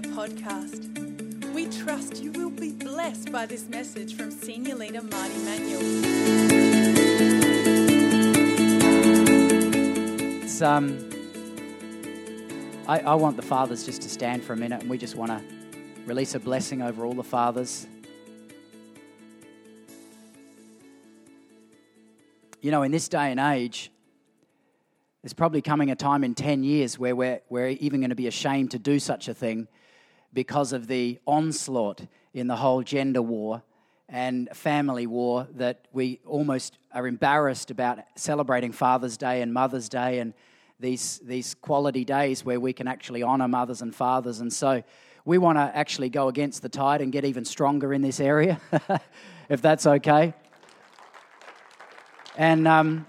Podcast. We trust you will be blessed by this message from Senior Leader Marty Manuel. It's, um, I, I want the fathers just to stand for a minute and we just want to release a blessing over all the fathers. You know, in this day and age, there's probably coming a time in 10 years where we're, we're even going to be ashamed to do such a thing because of the onslaught in the whole gender war and family war that we almost are embarrassed about celebrating Father's Day and Mother's Day and these, these quality days where we can actually honor mothers and fathers. And so we want to actually go against the tide and get even stronger in this area, if that's okay. And um,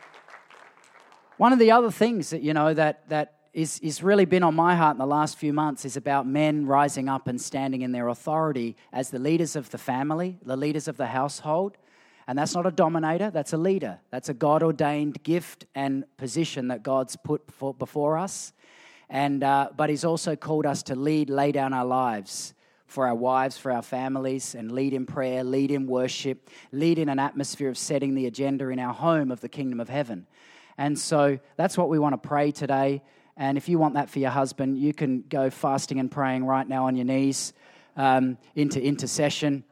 one of the other things that, you know, that, that is, is really been on my heart in the last few months is about men rising up and standing in their authority as the leaders of the family, the leaders of the household. And that's not a dominator, that's a leader. That's a God ordained gift and position that God's put for, before us. And, uh, but He's also called us to lead, lay down our lives for our wives, for our families, and lead in prayer, lead in worship, lead in an atmosphere of setting the agenda in our home of the kingdom of heaven. And so that's what we want to pray today. And if you want that for your husband, you can go fasting and praying right now on your knees um, into intercession.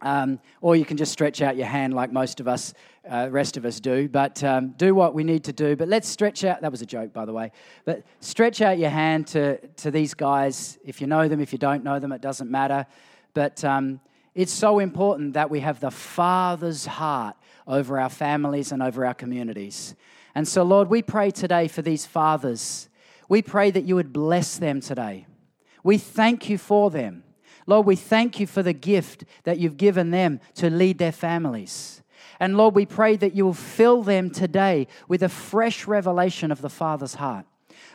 Um, or you can just stretch out your hand like most of us, uh, rest of us do. But um, do what we need to do. But let's stretch out. That was a joke, by the way. But stretch out your hand to, to these guys. If you know them, if you don't know them, it doesn't matter. But um, it's so important that we have the Father's heart over our families and over our communities. And so, Lord, we pray today for these fathers. We pray that you would bless them today. We thank you for them. Lord, we thank you for the gift that you've given them to lead their families. And Lord, we pray that you will fill them today with a fresh revelation of the Father's heart.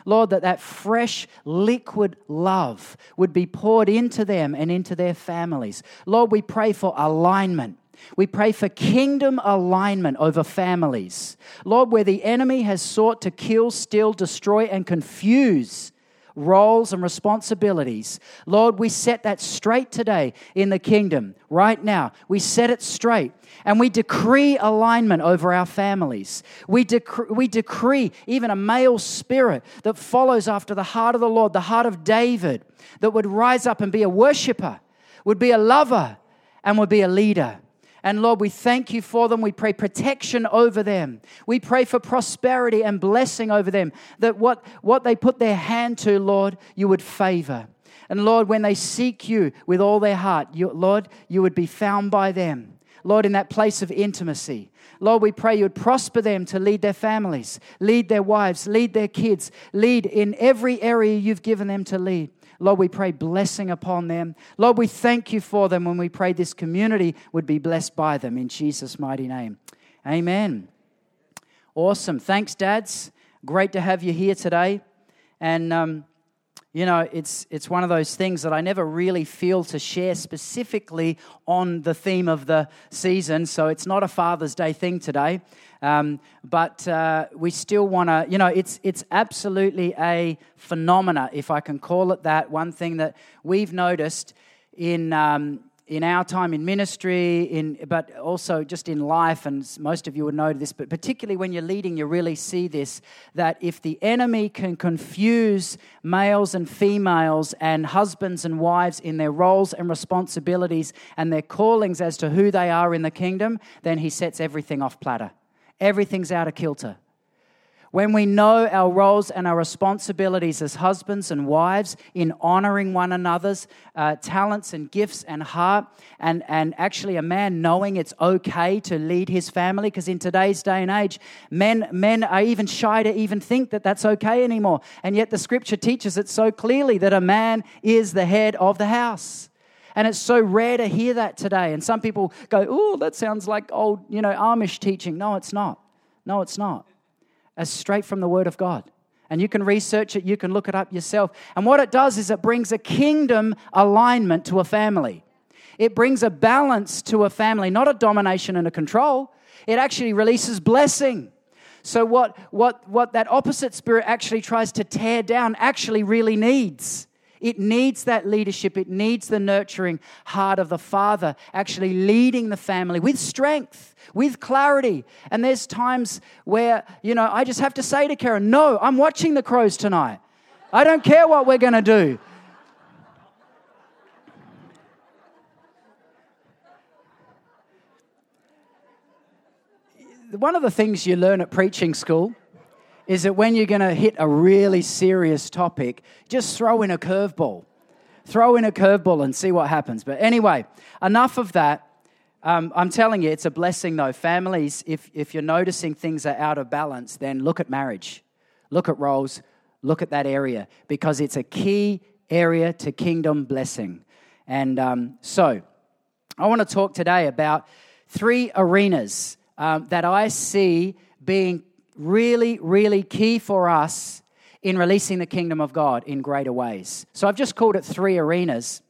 Lord, that that fresh liquid love would be poured into them and into their families. Lord, we pray for alignment. We pray for kingdom alignment over families. Lord, where the enemy has sought to kill, steal, destroy, and confuse roles and responsibilities. Lord, we set that straight today in the kingdom, right now. We set it straight and we decree alignment over our families. We, decree, we decree even a male spirit that follows after the heart of the Lord, the heart of David, that would rise up and be a worshiper, would be a lover, and would be a leader. And Lord, we thank you for them. We pray protection over them. We pray for prosperity and blessing over them. That what, what they put their hand to, Lord, you would favor. And Lord, when they seek you with all their heart, you, Lord, you would be found by them. Lord, in that place of intimacy. Lord, we pray you would prosper them to lead their families, lead their wives, lead their kids, lead in every area you've given them to lead. Lord, we pray blessing upon them. Lord, we thank you for them when we pray this community would be blessed by them in Jesus' mighty name. Amen. Awesome. Thanks, dads. Great to have you here today. And, um, you know, it's, it's one of those things that I never really feel to share specifically on the theme of the season. So it's not a Father's Day thing today. Um, but uh, we still want to, you know, it's, it's absolutely a phenomena, if I can call it that. One thing that we've noticed in, um, in our time in ministry, in, but also just in life, and most of you would know this, but particularly when you're leading, you really see this that if the enemy can confuse males and females and husbands and wives in their roles and responsibilities and their callings as to who they are in the kingdom, then he sets everything off platter everything's out of kilter. When we know our roles and our responsibilities as husbands and wives in honoring one another's uh, talents and gifts and heart, and, and actually a man knowing it's okay to lead his family, because in today's day and age, men, men are even shy to even think that that's okay anymore. And yet the scripture teaches it so clearly that a man is the head of the house. And it's so rare to hear that today. And some people go, oh, that sounds like old, you know, Amish teaching. No, it's not. No, it's not. It's straight from the Word of God. And you can research it, you can look it up yourself. And what it does is it brings a kingdom alignment to a family. It brings a balance to a family, not a domination and a control. It actually releases blessing. So, what, what, what that opposite spirit actually tries to tear down actually really needs It needs that leadership. It needs the nurturing heart of the father actually leading the family with strength, with clarity. And there's times where, you know, I just have to say to Karen, no, I'm watching the crows tonight. I don't care what we're going to do. One of the things you learn at preaching school is that when you're going to hit a really serious topic, just throw in a curveball. Throw in a curveball and see what happens. But anyway, enough of that. Um, I'm telling you, it's a blessing though. Families, if, if you're noticing things are out of balance, then look at marriage, look at roles, look at that area, because it's a key area to kingdom blessing. And um, so, I want to talk today about three arenas um, that I see being really, really key for us in releasing the kingdom of God in greater ways. So I've just called it three arenas.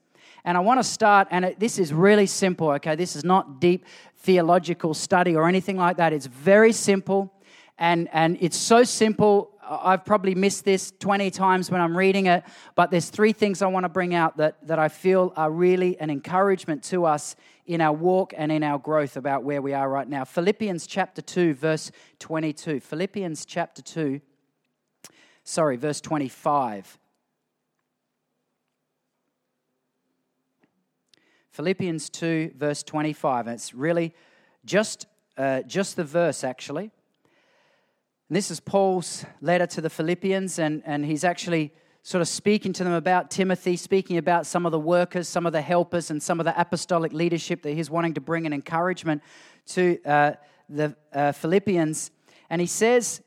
And I want to start, and it, this is really simple, okay? This is not deep theological study or anything like that. It's very simple, and, and it's so simple. I've probably missed this 20 times when I'm reading it, but there's three things I want to bring out that, that I feel are really an encouragement to us in our walk and in our growth about where we are right now. Philippians chapter 2, verse 22. Philippians chapter 2, sorry, verse 25. Philippians 2, verse 25. And it's really just, uh, just the verse, actually. And this is Paul's letter to the Philippians, and, and he's actually sort of speaking to them about Timothy, speaking about some of the workers, some of the helpers, and some of the apostolic leadership that he's wanting to bring an encouragement to uh, the uh, Philippians. And he says,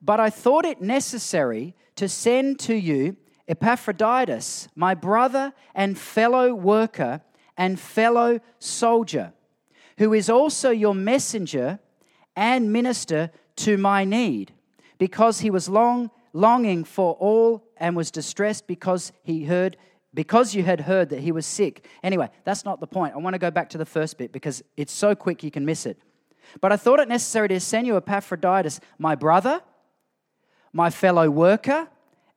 But I thought it necessary to send to you Epaphroditus, my brother and fellow worker and fellow soldier, who is also your messenger and minister to my need, because he was long longing for all and was distressed because he heard because you had heard that he was sick. Anyway, that's not the point. I want to go back to the first bit because it's so quick you can miss it. But I thought it necessary to send you Epaphroditus, my brother, my fellow worker,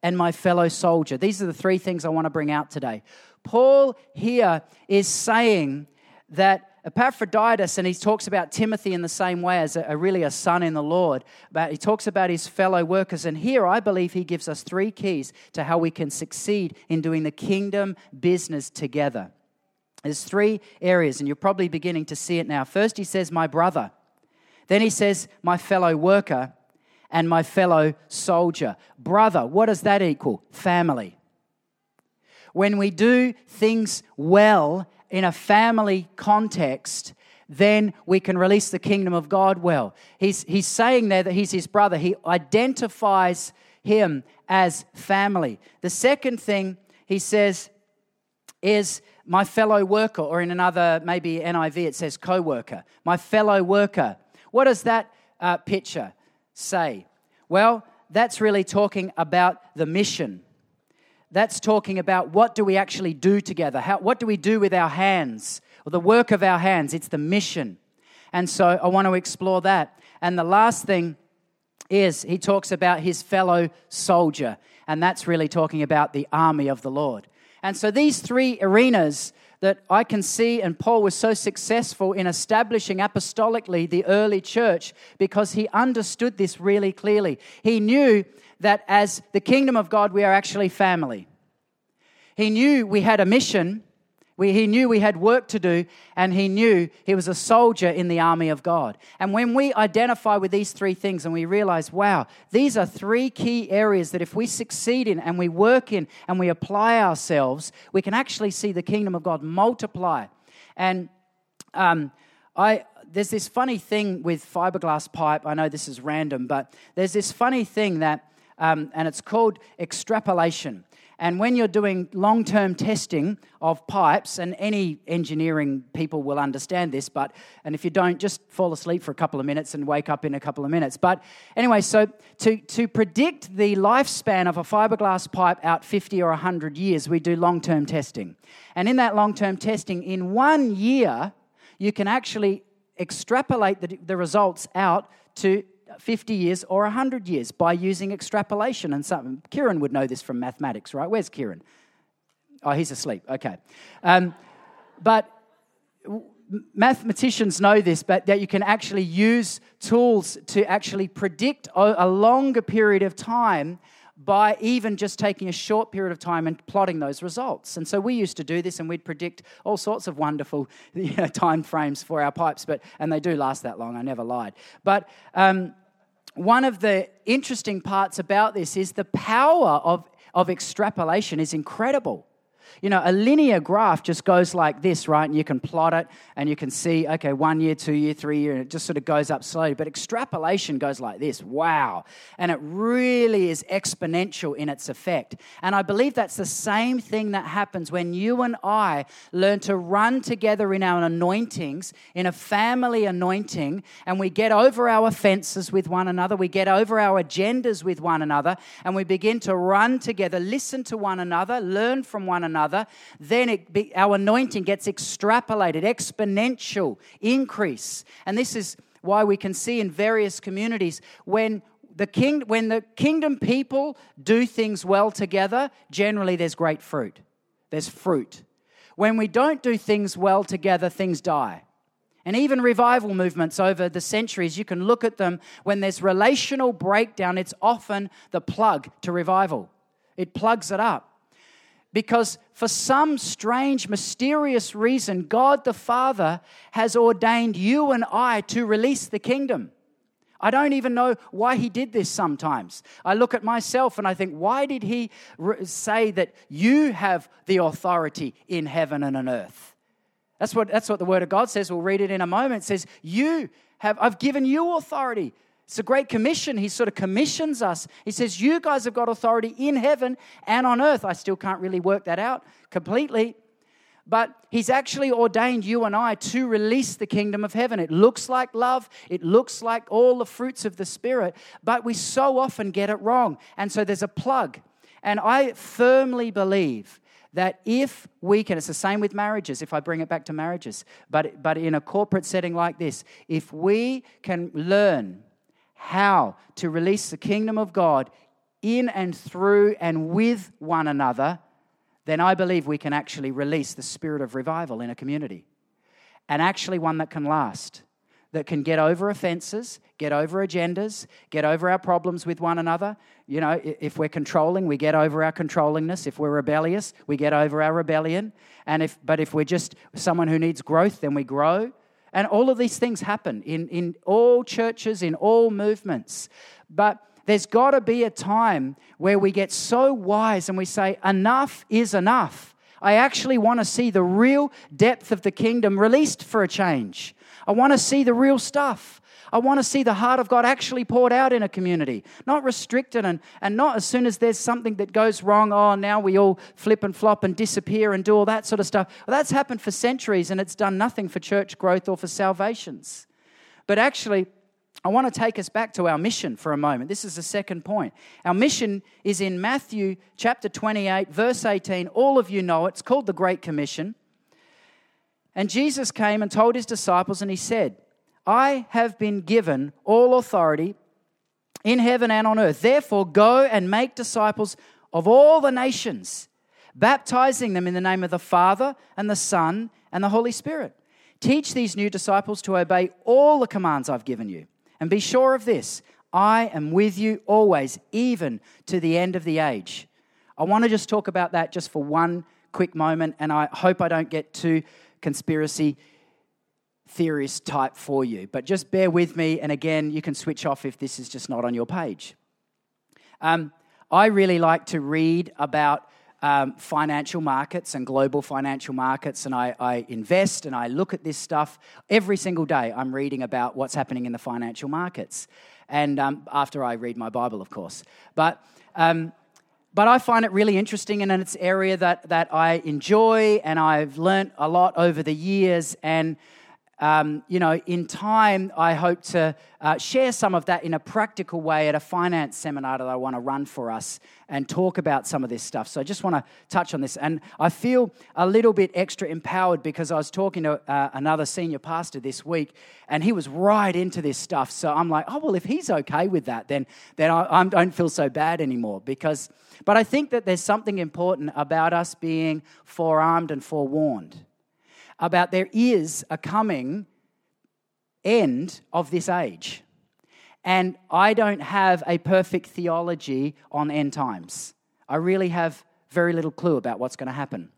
and my fellow soldier. These are the three things I want to bring out today. Paul here is saying that Epaphroditus, and he talks about Timothy in the same way as a, a, really a son in the Lord, but he talks about his fellow workers. And here I believe he gives us three keys to how we can succeed in doing the kingdom business together. There's three areas, and you're probably beginning to see it now. First, he says, My brother. Then he says, My fellow worker and my fellow soldier. Brother, what does that equal? Family. When we do things well in a family context, then we can release the kingdom of God well. He's, he's saying there that he's his brother. He identifies him as family. The second thing he says is my fellow worker, or in another, maybe NIV, it says co worker. My fellow worker. What does that uh, picture say? Well, that's really talking about the mission that's talking about what do we actually do together? How, what do we do with our hands? Or the work of our hands. It's the mission. And so I want to explore that. And the last thing is he talks about his fellow soldier. And that's really talking about the army of the Lord. And so these three arenas that I can see, and Paul was so successful in establishing apostolically the early church because he understood this really clearly. He knew that as the kingdom of God, we are actually family. He knew we had a mission, we, he knew we had work to do, and he knew he was a soldier in the army of God. And when we identify with these three things and we realize, wow, these are three key areas that if we succeed in and we work in and we apply ourselves, we can actually see the kingdom of God multiply. And um, I, there's this funny thing with fiberglass pipe. I know this is random, but there's this funny thing that, um, and it's called extrapolation. And when you're doing long term testing of pipes, and any engineering people will understand this, but, and if you don't, just fall asleep for a couple of minutes and wake up in a couple of minutes. But anyway, so to, to predict the lifespan of a fiberglass pipe out 50 or 100 years, we do long term testing. And in that long term testing, in one year, you can actually extrapolate the, the results out to 50 years or 100 years by using extrapolation and something. Kieran would know this from mathematics, right? Where's Kieran? Oh, he's asleep. Okay. Um, but mathematicians know this, but that you can actually use tools to actually predict a longer period of time by even just taking a short period of time and plotting those results. And so we used to do this and we'd predict all sorts of wonderful you know, time frames for our pipes, but, and they do last that long, I never lied. But um, one of the interesting parts about this is the power of, of extrapolation is incredible. You know, a linear graph just goes like this, right? And you can plot it and you can see, okay, one year, two year, three year, and it just sort of goes up slowly. But extrapolation goes like this wow. And it really is exponential in its effect. And I believe that's the same thing that happens when you and I learn to run together in our anointings, in a family anointing, and we get over our offenses with one another, we get over our agendas with one another, and we begin to run together, listen to one another, learn from one another another, then be, our anointing gets extrapolated, exponential increase. And this is why we can see in various communities when the king, when the kingdom people do things well together, generally there's great fruit. There's fruit. When we don't do things well together, things die. And even revival movements over the centuries, you can look at them when there's relational breakdown, it's often the plug to revival. It plugs it up. Because for some strange, mysterious reason, God the Father has ordained you and I to release the kingdom. I don't even know why he did this sometimes. I look at myself and I think, why did he say that you have the authority in heaven and on earth? That's what, that's what the word of God says. We'll read it in a moment. It says, You have, I've given you authority it's a great commission. He sort of commissions us. He says, You guys have got authority in heaven and on earth. I still can't really work that out completely. But he's actually ordained you and I to release the kingdom of heaven. It looks like love, it looks like all the fruits of the Spirit, but we so often get it wrong. And so there's a plug. And I firmly believe that if we can, it's the same with marriages, if I bring it back to marriages, but, but in a corporate setting like this, if we can learn how to release the kingdom of God in and through and with one another, then I believe we can actually release the spirit of revival in a community. And actually, one that can last, that can get over offenses, get over agendas, get over our problems with one another. You know, if we're controlling, we get over our controllingness. If we're rebellious, we get over our rebellion. And if, but if we're just someone who needs growth, then we grow. And all of these things happen in, in all churches, in all movements. But there's got to be a time where we get so wise and we say, enough is enough. I actually want to see the real depth of the kingdom released for a change. I want to see the real stuff. I want to see the heart of God actually poured out in a community, not restricted and, and not as soon as there's something that goes wrong, oh, now we all flip and flop and disappear and do all that sort of stuff. Well, that's happened for centuries and it's done nothing for church growth or for salvations. But actually, I want to take us back to our mission for a moment. This is the second point. Our mission is in Matthew chapter 28, verse 18. All of you know it. It's called the Great Commission. And Jesus came and told his disciples, and he said, I have been given all authority in heaven and on earth. Therefore, go and make disciples of all the nations, baptizing them in the name of the Father and the Son and the Holy Spirit. Teach these new disciples to obey all the commands I've given you. And be sure of this I am with you always, even to the end of the age. I want to just talk about that just for one quick moment, and I hope I don't get too conspiracy theorist type for you. But just bear with me, and again, you can switch off if this is just not on your page. Um, I really like to read about um, financial markets and global financial markets, and I, I, invest and I look at this stuff every single day. I'm reading about what's happening in the financial markets, and um, after I read my Bible, of course. But um, but I find it really interesting, and it's an area that that I enjoy, and I've learnt a lot over the years, and um, you know, in time, I hope to uh, share some of that in a practical way at a finance seminar that I want to run for us and talk about some of this stuff. So I just want to touch on this. And I feel a little bit extra empowered because I was talking to uh, another senior pastor this week and he was right into this stuff. So I'm like, oh, well, if he's okay with that, then, then I, I don't feel so bad anymore. Because, but I think that there's something important about us being forearmed and forewarned about there is a coming end of this age. And I don't have a perfect theology on end times. I really have very little clue about what's going to happen.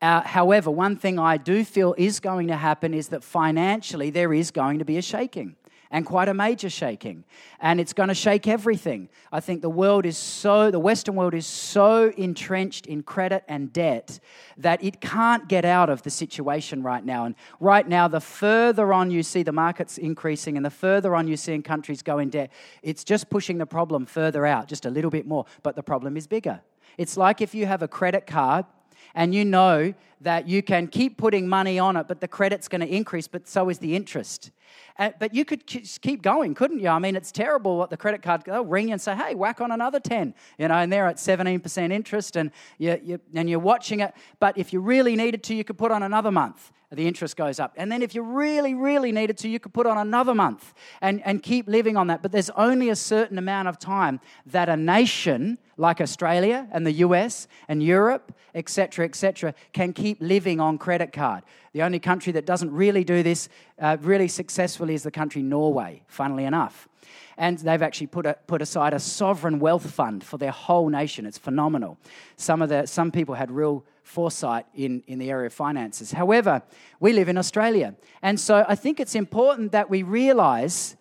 Uh, however, one thing I do feel is going to happen is that financially there is going to be a shaking and quite a major shaking. And it's going to shake everything. I think the world is so, the Western world is so entrenched in credit and debt that it can't get out of the situation right now. And right now, the further on you see the markets increasing and the further on you see countries go in debt, it's just pushing the problem further out, just a little bit more. But the problem is bigger. It's like if you have a credit card and you know that you can keep putting money on it, but the credit's going to increase, but so is the interest. Uh, but you could keep going, couldn't you? I mean, it's terrible what the credit card, they'll ring you and say, hey, whack on another 10, you know, and they're at 17% interest and, you, you, and you're watching it. But if you really needed to, you could put on another month the interest goes up. And then if you really, really needed to, you could put on another month and, and keep living on that. But there's only a certain amount of time that a nation like Australia and the US and Europe, etc., etc., can keep living on credit card. The only country that doesn't really do this uh, really successfully is the country Norway, funnily enough. And they've actually put, a, put aside a sovereign wealth fund for their whole nation. It's phenomenal. Some, of the, some people had real foresight in, in the area of finances. However, we live in Australia. And so I think it's important that we realize,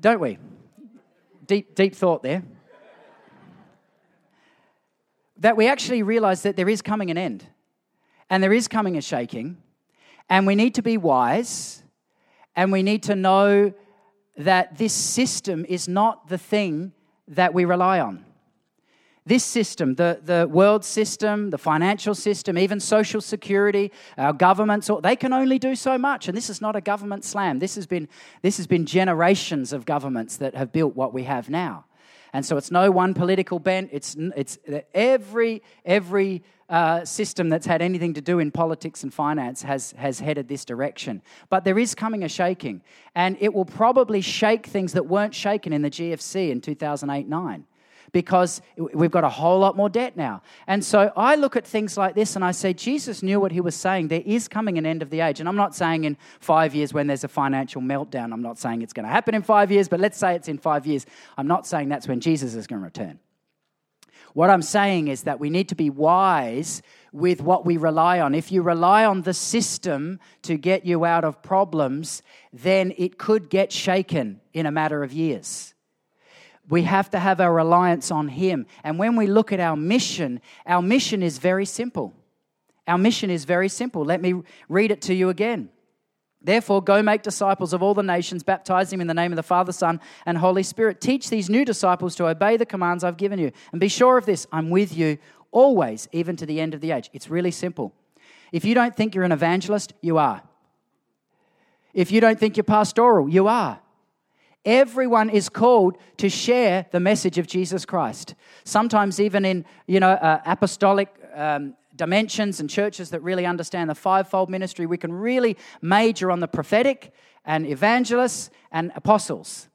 don't we? Deep, deep thought there. that we actually realize that there is coming an end and there is coming a shaking, and we need to be wise and we need to know that this system is not the thing that we rely on. This system, the, the world system, the financial system, even social security, our governments, they can only do so much. And this is not a government slam. This has been, this has been generations of governments that have built what we have now. And so it's no one political bent. It's, it's every, every uh, system that's had anything to do in politics and finance has, has headed this direction. But there is coming a shaking, and it will probably shake things that weren't shaken in the GFC in 2008 9 because we've got a whole lot more debt now. And so I look at things like this and I say, Jesus knew what he was saying. There is coming an end of the age. And I'm not saying in five years when there's a financial meltdown, I'm not saying it's going to happen in five years, but let's say it's in five years. I'm not saying that's when Jesus is going to return. What I'm saying is that we need to be wise with what we rely on. If you rely on the system to get you out of problems, then it could get shaken in a matter of years. We have to have our reliance on Him. And when we look at our mission, our mission is very simple. Our mission is very simple. Let me read it to you again. Therefore, go make disciples of all the nations, baptize them in the name of the Father, Son, and Holy Spirit. Teach these new disciples to obey the commands I've given you. And be sure of this I'm with you always, even to the end of the age. It's really simple. If you don't think you're an evangelist, you are. If you don't think you're pastoral, you are. Everyone is called to share the message of Jesus Christ. Sometimes, even in you know uh, apostolic um, dimensions and churches that really understand the fivefold ministry, we can really major on the prophetic and evangelists and apostles.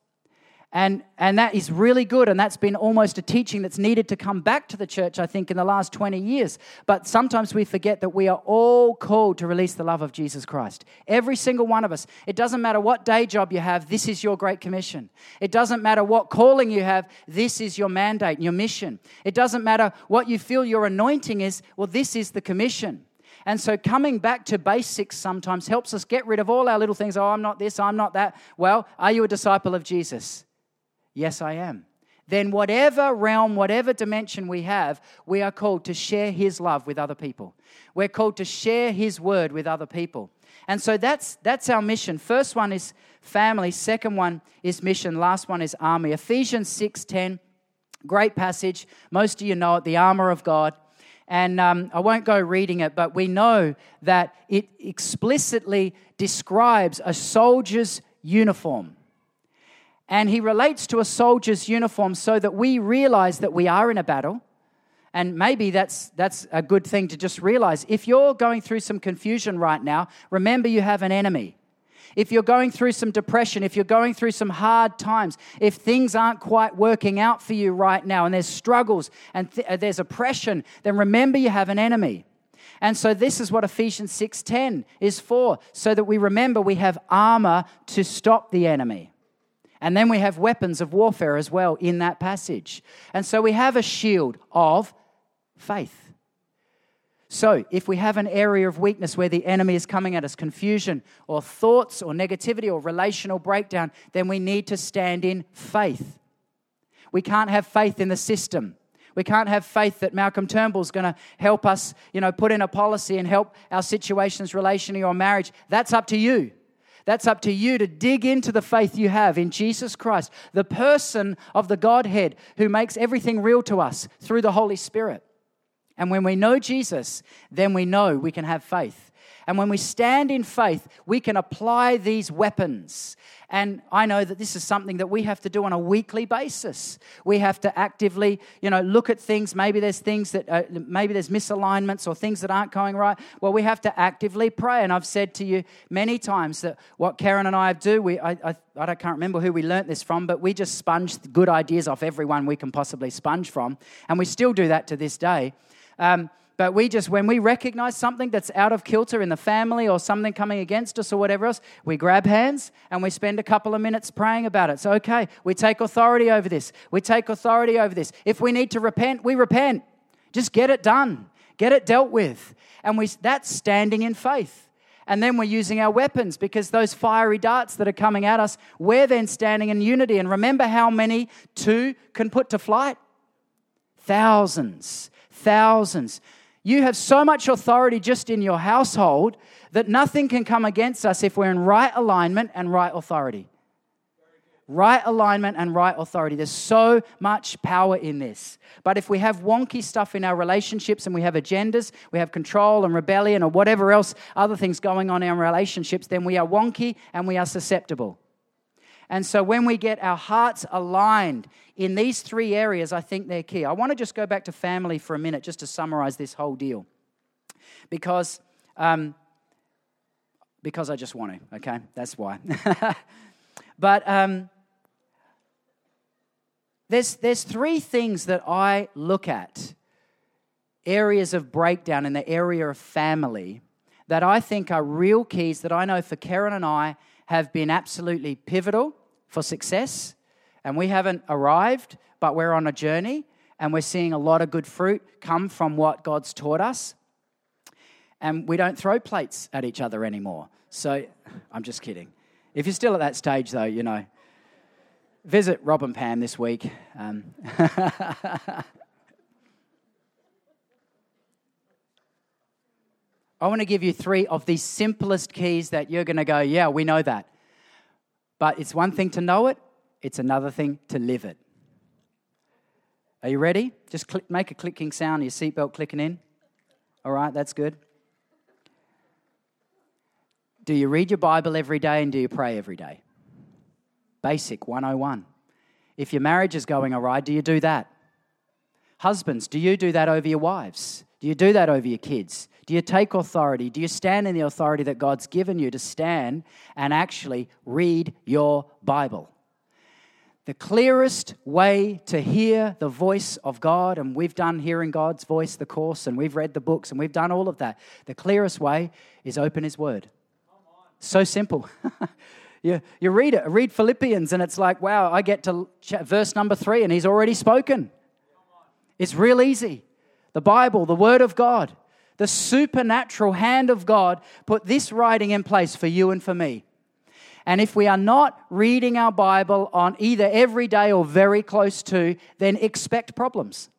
And, and that is really good. And that's been almost a teaching that's needed to come back to the church, I think, in the last 20 years. But sometimes we forget that we are all called to release the love of Jesus Christ. Every single one of us. It doesn't matter what day job you have, this is your great commission. It doesn't matter what calling you have, this is your mandate and your mission. It doesn't matter what you feel your anointing is, well, this is the commission. And so coming back to basics sometimes helps us get rid of all our little things. Oh, I'm not this, I'm not that. Well, are you a disciple of Jesus? Yes, I am. Then, whatever realm, whatever dimension we have, we are called to share His love with other people. We're called to share His word with other people. And so that's, that's our mission. First one is family, second one is mission, last one is army. Ephesians 6:10, great passage. Most of you know it, the armor of God. And um, I won't go reading it, but we know that it explicitly describes a soldier's uniform. And he relates to a soldier's uniform so that we realize that we are in a battle. And maybe that's, that's a good thing to just realize. If you're going through some confusion right now, remember you have an enemy if you're going through some depression, if you're going through some hard times, if things aren't quite working out for you right now and there's struggles and th- uh, there's oppression, then remember you have an enemy. And so this is what Ephesians 6:10 is for, so that we remember we have armor to stop the enemy. And then we have weapons of warfare as well in that passage. And so we have a shield of faith. So, if we have an area of weakness where the enemy is coming at us, confusion or thoughts or negativity or relational breakdown, then we need to stand in faith. We can't have faith in the system. We can't have faith that Malcolm Turnbull's going to help us, you know, put in a policy and help our situations relationally or marriage. That's up to you. That's up to you to dig into the faith you have in Jesus Christ, the person of the Godhead who makes everything real to us through the Holy Spirit. And when we know Jesus, then we know we can have faith. And when we stand in faith, we can apply these weapons. And I know that this is something that we have to do on a weekly basis. We have to actively, you know, look at things. Maybe there's things that, uh, maybe there's misalignments or things that aren't going right. Well, we have to actively pray. And I've said to you many times that what Karen and I do, we, I, I, I can't remember who we learnt this from, but we just sponge good ideas off everyone we can possibly sponge from. And we still do that to this day. Um, but we just, when we recognize something that's out of kilter in the family or something coming against us or whatever else, we grab hands and we spend a couple of minutes praying about it. So, okay, we take authority over this. We take authority over this. If we need to repent, we repent. Just get it done, get it dealt with. And we, that's standing in faith. And then we're using our weapons because those fiery darts that are coming at us, we're then standing in unity. And remember how many two can put to flight? Thousands thousands. You have so much authority just in your household that nothing can come against us if we're in right alignment and right authority. Right alignment and right authority. There's so much power in this. But if we have wonky stuff in our relationships and we have agendas, we have control and rebellion or whatever else, other things going on in our relationships, then we are wonky and we are susceptible. And so when we get our hearts aligned in these three areas, I think they're key. I want to just go back to family for a minute just to summarize this whole deal. Because, um, because I just want to, okay? That's why. but um, there's, there's three things that I look at areas of breakdown in the area of family that I think are real keys that I know for Karen and I have been absolutely pivotal for success. And we haven't arrived, but we're on a journey and we're seeing a lot of good fruit come from what God's taught us. And we don't throw plates at each other anymore. So I'm just kidding. If you're still at that stage, though, you know, visit Rob and Pam this week. Um, I want to give you three of the simplest keys that you're going to go, yeah, we know that. But it's one thing to know it, it's another thing to live it. Are you ready? Just click, make a clicking sound, your seatbelt clicking in. All right, that's good. Do you read your Bible every day and do you pray every day? Basic 101. If your marriage is going right, do you do that? Husbands, do you do that over your wives? Do you do that over your kids? Do you take authority? Do you stand in the authority that God's given you to stand and actually read your Bible? The clearest way to hear the voice of God, and we've done Hearing God's Voice, the course, and we've read the books, and we've done all of that. The clearest way is open His Word. So simple. you, you read it, read Philippians, and it's like, wow, I get to verse number three, and He's already spoken. It's real easy. The Bible, the Word of God. The supernatural hand of God put this writing in place for you and for me. And if we are not reading our Bible on either every day or very close to, then expect problems.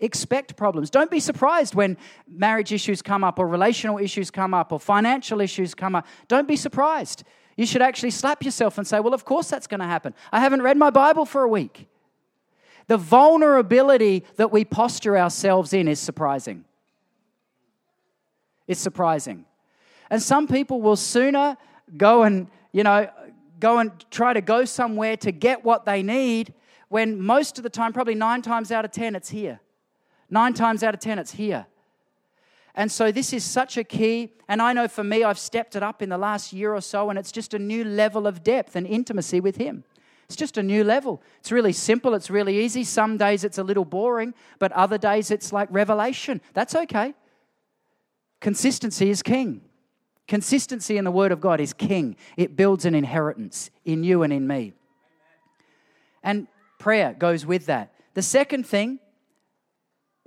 Expect problems. Don't be surprised when marriage issues come up or relational issues come up or financial issues come up. Don't be surprised. You should actually slap yourself and say, Well, of course that's going to happen. I haven't read my Bible for a week. The vulnerability that we posture ourselves in is surprising. It's surprising. And some people will sooner go and, you know, go and try to go somewhere to get what they need when most of the time, probably nine times out of 10, it's here. Nine times out of 10, it's here. And so this is such a key. And I know for me, I've stepped it up in the last year or so, and it's just a new level of depth and intimacy with Him. It's just a new level. It's really simple, it's really easy. Some days it's a little boring, but other days it's like revelation. That's okay. Consistency is king. Consistency in the Word of God is king. It builds an inheritance in you and in me. And prayer goes with that. The second thing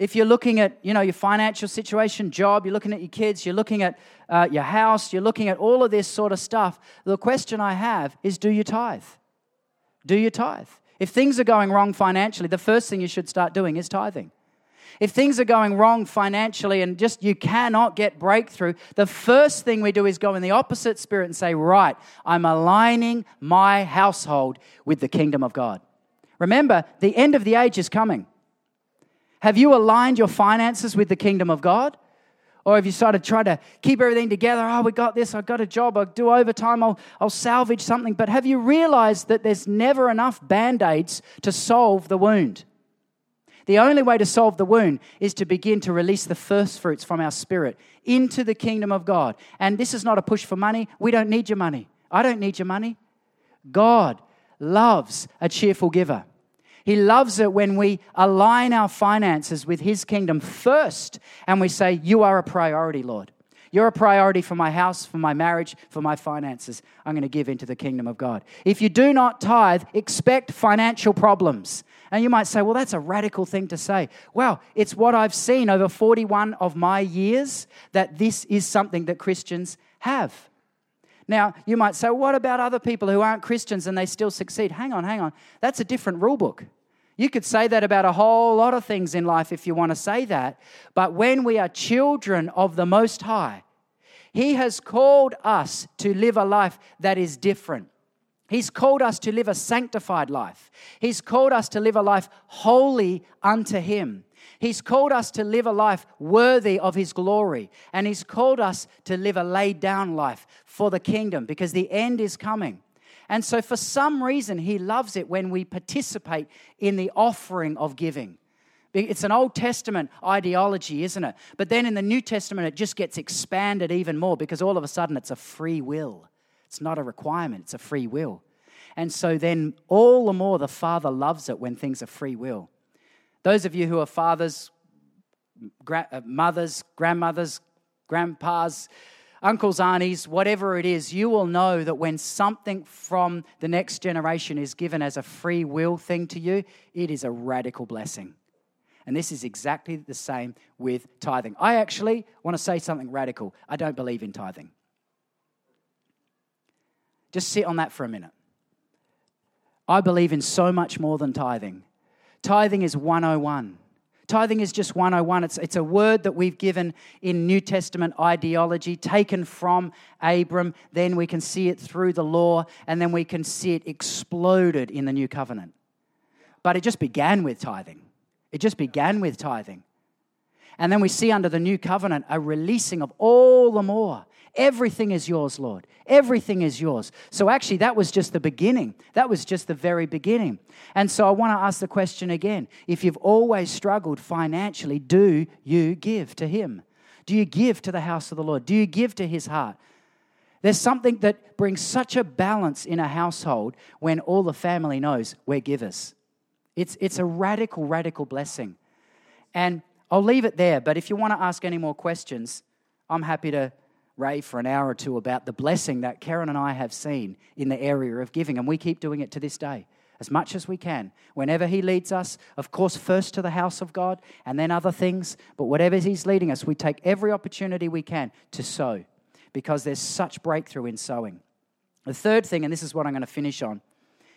if you're looking at you know your financial situation job you're looking at your kids you're looking at uh, your house you're looking at all of this sort of stuff the question i have is do you tithe do you tithe if things are going wrong financially the first thing you should start doing is tithing if things are going wrong financially and just you cannot get breakthrough the first thing we do is go in the opposite spirit and say right i'm aligning my household with the kingdom of god remember the end of the age is coming have you aligned your finances with the kingdom of God? Or have you started trying to keep everything together? Oh, we got this. I've got a job. I'll do overtime. I'll, I'll salvage something. But have you realized that there's never enough band aids to solve the wound? The only way to solve the wound is to begin to release the first fruits from our spirit into the kingdom of God. And this is not a push for money. We don't need your money. I don't need your money. God loves a cheerful giver. He loves it when we align our finances with His kingdom first and we say, You are a priority, Lord. You're a priority for my house, for my marriage, for my finances. I'm going to give into the kingdom of God. If you do not tithe, expect financial problems. And you might say, well, that's a radical thing to say. Well, it's what I've seen over 41 of my years that this is something that Christians have. Now, you might say, what about other people who aren't Christians and they still succeed? Hang on, hang on. That's a different rule book. You could say that about a whole lot of things in life if you want to say that. But when we are children of the Most High, He has called us to live a life that is different. He's called us to live a sanctified life. He's called us to live a life holy unto Him. He's called us to live a life worthy of His glory. And He's called us to live a laid down life for the kingdom because the end is coming. And so, for some reason, He loves it when we participate in the offering of giving. It's an Old Testament ideology, isn't it? But then in the New Testament, it just gets expanded even more because all of a sudden it's a free will. It's not a requirement, it's a free will. And so then, all the more, the Father loves it when things are free will. Those of you who are fathers, gra- uh, mothers, grandmothers, grandpas, uncles, aunties, whatever it is, you will know that when something from the next generation is given as a free will thing to you, it is a radical blessing. And this is exactly the same with tithing. I actually want to say something radical. I don't believe in tithing. Just sit on that for a minute. I believe in so much more than tithing. Tithing is 101. Tithing is just 101. It's, it's a word that we've given in New Testament ideology, taken from Abram. Then we can see it through the law, and then we can see it exploded in the new covenant. But it just began with tithing. It just began with tithing. And then we see under the new covenant a releasing of all the more. Everything is yours, Lord. Everything is yours. So actually, that was just the beginning. That was just the very beginning. And so I want to ask the question again. If you've always struggled financially, do you give to Him? Do you give to the house of the Lord? Do you give to His heart? There's something that brings such a balance in a household when all the family knows we're givers. It's, it's a radical, radical blessing. And I'll leave it there, but if you want to ask any more questions, I'm happy to rave for an hour or two about the blessing that Karen and I have seen in the area of giving, and we keep doing it to this day as much as we can. Whenever He leads us, of course, first to the house of God and then other things, but whatever He's leading us, we take every opportunity we can to sow because there's such breakthrough in sowing. The third thing, and this is what I'm going to finish on,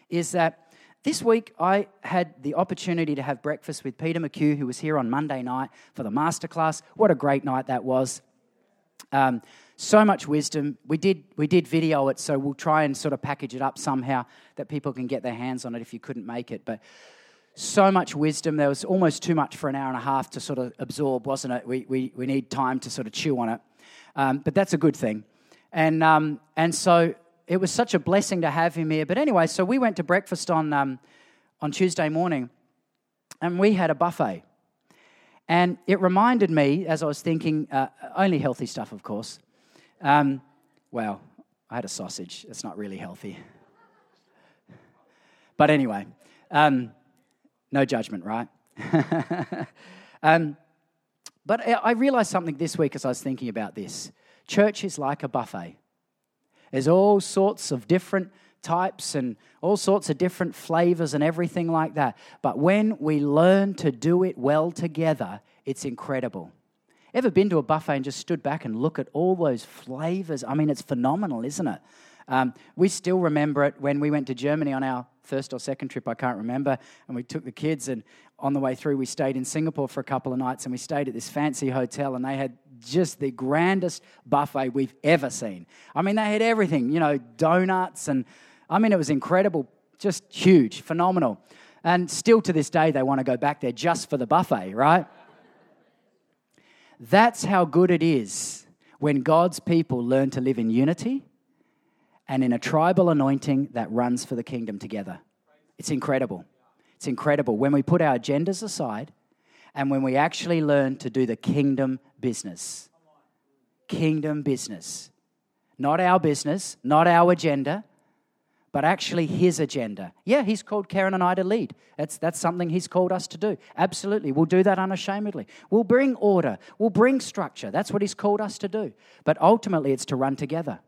is that this week I had the opportunity to have breakfast with Peter McHugh, who was here on Monday night for the masterclass. What a great night that was. Um, so much wisdom. We did, we did video it, so we'll try and sort of package it up somehow that people can get their hands on it if you couldn't make it. But so much wisdom. There was almost too much for an hour and a half to sort of absorb, wasn't it? We, we, we need time to sort of chew on it. Um, but that's a good thing. And, um, and so it was such a blessing to have him here. But anyway, so we went to breakfast on, um, on Tuesday morning and we had a buffet. And it reminded me, as I was thinking, uh, only healthy stuff, of course. Um, well, I had a sausage. It's not really healthy. But anyway, um, no judgment, right? um, but I realized something this week as I was thinking about this. Church is like a buffet. There's all sorts of different types and all sorts of different flavors and everything like that. But when we learn to do it well together, it's incredible. Ever been to a buffet and just stood back and look at all those flavors? I mean, it's phenomenal, isn't it? Um, we still remember it when we went to Germany on our first or second trip, I can't remember, and we took the kids. And on the way through, we stayed in Singapore for a couple of nights and we stayed at this fancy hotel, and they had just the grandest buffet we've ever seen. I mean, they had everything, you know, donuts, and I mean, it was incredible, just huge, phenomenal. And still to this day, they want to go back there just for the buffet, right? That's how good it is when God's people learn to live in unity and in a tribal anointing that runs for the kingdom together. It's incredible. It's incredible when we put our agendas aside and when we actually learn to do the kingdom business. Kingdom business. Not our business, not our agenda, but actually his agenda. Yeah, he's called Karen and I to lead. That's, that's something he's called us to do. Absolutely. We'll do that unashamedly. We'll bring order, we'll bring structure. That's what he's called us to do. But ultimately, it's to run together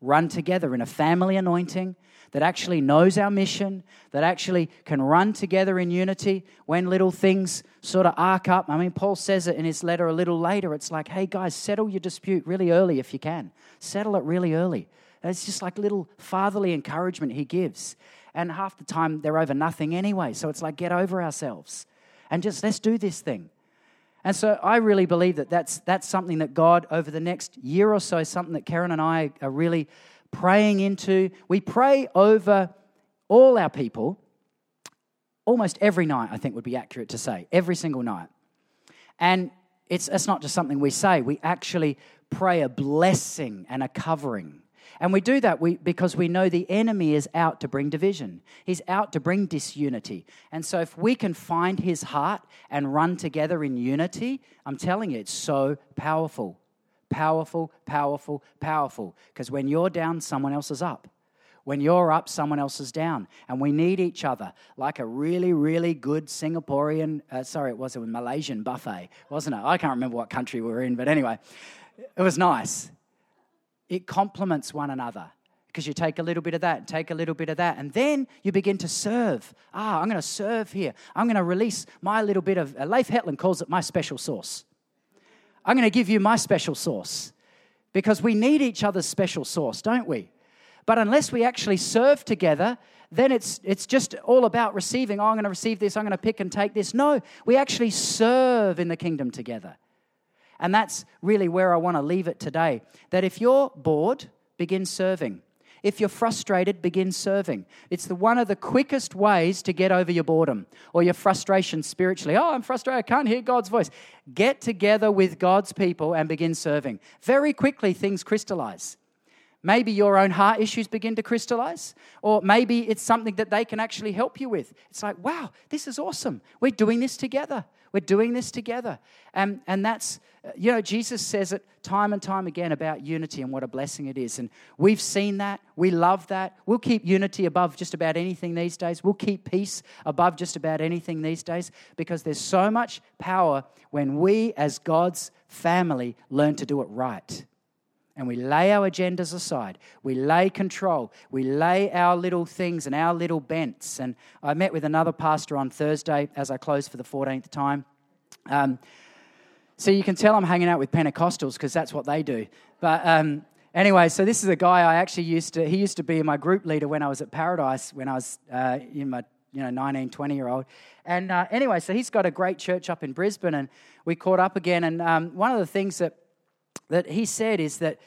run together in a family anointing that actually knows our mission, that actually can run together in unity when little things sort of arc up. I mean, Paul says it in his letter a little later. It's like, hey, guys, settle your dispute really early if you can. Settle it really early. It's just like little fatherly encouragement he gives. And half the time they're over nothing anyway. So it's like, get over ourselves and just let's do this thing. And so I really believe that that's, that's something that God, over the next year or so, something that Karen and I are really praying into. We pray over all our people almost every night, I think would be accurate to say, every single night. And it's, it's not just something we say, we actually pray a blessing and a covering and we do that we, because we know the enemy is out to bring division. He's out to bring disunity. And so, if we can find his heart and run together in unity, I'm telling you, it's so powerful. Powerful, powerful, powerful. Because when you're down, someone else is up. When you're up, someone else is down. And we need each other, like a really, really good Singaporean, uh, sorry, it was a Malaysian buffet, wasn't it? I can't remember what country we were in, but anyway, it was nice it complements one another because you take a little bit of that, take a little bit of that, and then you begin to serve. Ah, I'm going to serve here. I'm going to release my little bit of, uh, Leif Hetland calls it my special sauce. I'm going to give you my special sauce because we need each other's special sauce, don't we? But unless we actually serve together, then it's, it's just all about receiving. Oh, I'm going to receive this, I'm going to pick and take this. No, we actually serve in the kingdom together. And that's really where I want to leave it today. That if you're bored, begin serving. If you're frustrated, begin serving. It's the, one of the quickest ways to get over your boredom or your frustration spiritually. Oh, I'm frustrated, I can't hear God's voice. Get together with God's people and begin serving. Very quickly, things crystallize. Maybe your own heart issues begin to crystallize, or maybe it's something that they can actually help you with. It's like, wow, this is awesome. We're doing this together. We're doing this together. And, and that's, uh, you know, Jesus says it time and time again about unity and what a blessing it is. And we've seen that. We love that. We'll keep unity above just about anything these days. We'll keep peace above just about anything these days because there's so much power when we, as God's family, learn to do it right and we lay our agendas aside. We lay control. We lay our little things and our little bents. And I met with another pastor on Thursday as I closed for the 14th time. Um, so you can tell I'm hanging out with Pentecostals because that's what they do. But um, anyway, so this is a guy I actually used to, he used to be my group leader when I was at Paradise, when I was uh, in my you know 19 20 year old and uh, anyway so he's got a great church up in brisbane and we caught up again and um, one of the things that that he said is that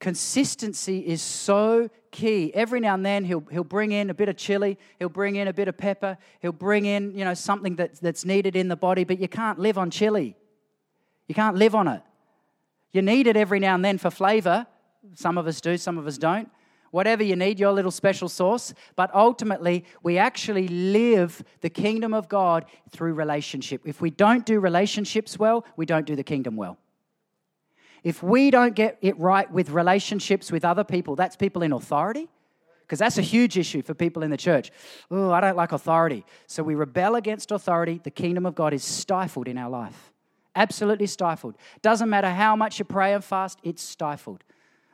consistency is so key. Every now and then he'll, he'll bring in a bit of chili, he'll bring in a bit of pepper, he'll bring in, you know, something that, that's needed in the body, but you can't live on chili. You can't live on it. You need it every now and then for flavor. Some of us do, some of us don't. Whatever you need, your little special sauce. But ultimately, we actually live the kingdom of God through relationship. If we don't do relationships well, we don't do the kingdom well. If we don't get it right with relationships with other people, that's people in authority, because that's a huge issue for people in the church. Oh, I don't like authority. So we rebel against authority. The kingdom of God is stifled in our life. Absolutely stifled. Doesn't matter how much you pray and fast, it's stifled.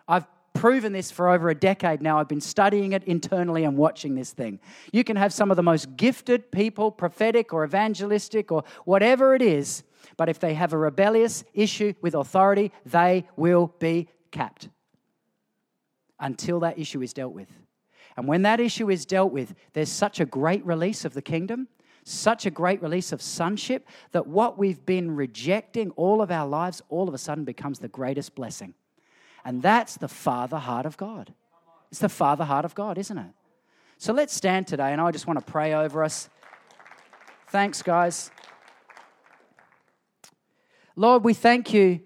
I've proven this for over a decade now. I've been studying it internally and watching this thing. You can have some of the most gifted people, prophetic or evangelistic or whatever it is, but if they have a rebellious issue with authority, they will be capped until that issue is dealt with. And when that issue is dealt with, there's such a great release of the kingdom, such a great release of sonship, that what we've been rejecting all of our lives all of a sudden becomes the greatest blessing. And that's the Father heart of God. It's the Father heart of God, isn't it? So let's stand today, and I just want to pray over us. Thanks, guys. Lord, we thank you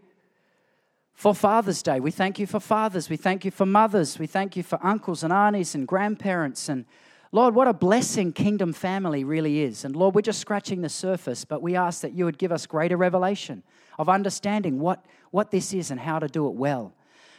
for Father's Day. We thank you for fathers. We thank you for mothers. We thank you for uncles and aunties and grandparents. And Lord, what a blessing kingdom family really is. And Lord, we're just scratching the surface, but we ask that you would give us greater revelation of understanding what, what this is and how to do it well.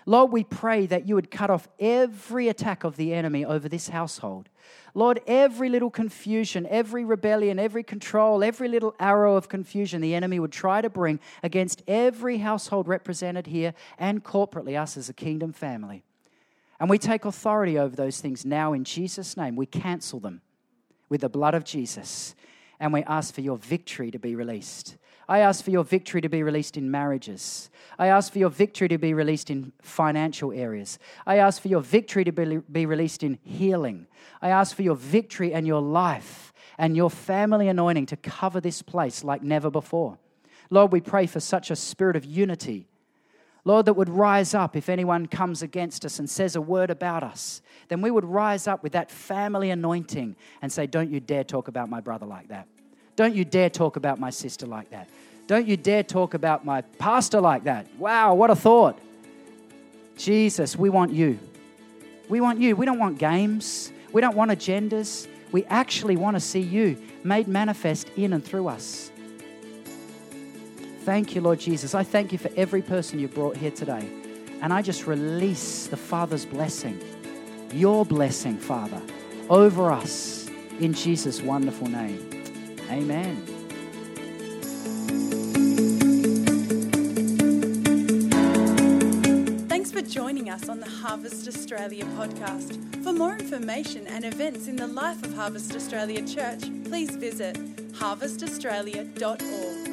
Lord, we pray that you would cut off every attack of the enemy over this household. Lord, every little confusion, every rebellion, every control, every little arrow of confusion the enemy would try to bring against every household represented here and corporately, us as a kingdom family. And we take authority over those things now in Jesus' name. We cancel them with the blood of Jesus. And we ask for your victory to be released. I ask for your victory to be released in marriages. I ask for your victory to be released in financial areas. I ask for your victory to be, be released in healing. I ask for your victory and your life and your family anointing to cover this place like never before. Lord, we pray for such a spirit of unity. Lord, that would rise up if anyone comes against us and says a word about us. Then we would rise up with that family anointing and say, Don't you dare talk about my brother like that. Don't you dare talk about my sister like that. Don't you dare talk about my pastor like that. Wow, what a thought. Jesus, we want you. We want you. We don't want games. We don't want agendas. We actually want to see you made manifest in and through us. Thank you, Lord Jesus. I thank you for every person you brought here today. And I just release the Father's blessing, your blessing, Father, over us in Jesus' wonderful name. Amen. Thanks for joining us on the Harvest Australia podcast. For more information and events in the life of Harvest Australia Church, please visit harvestaustralia.org.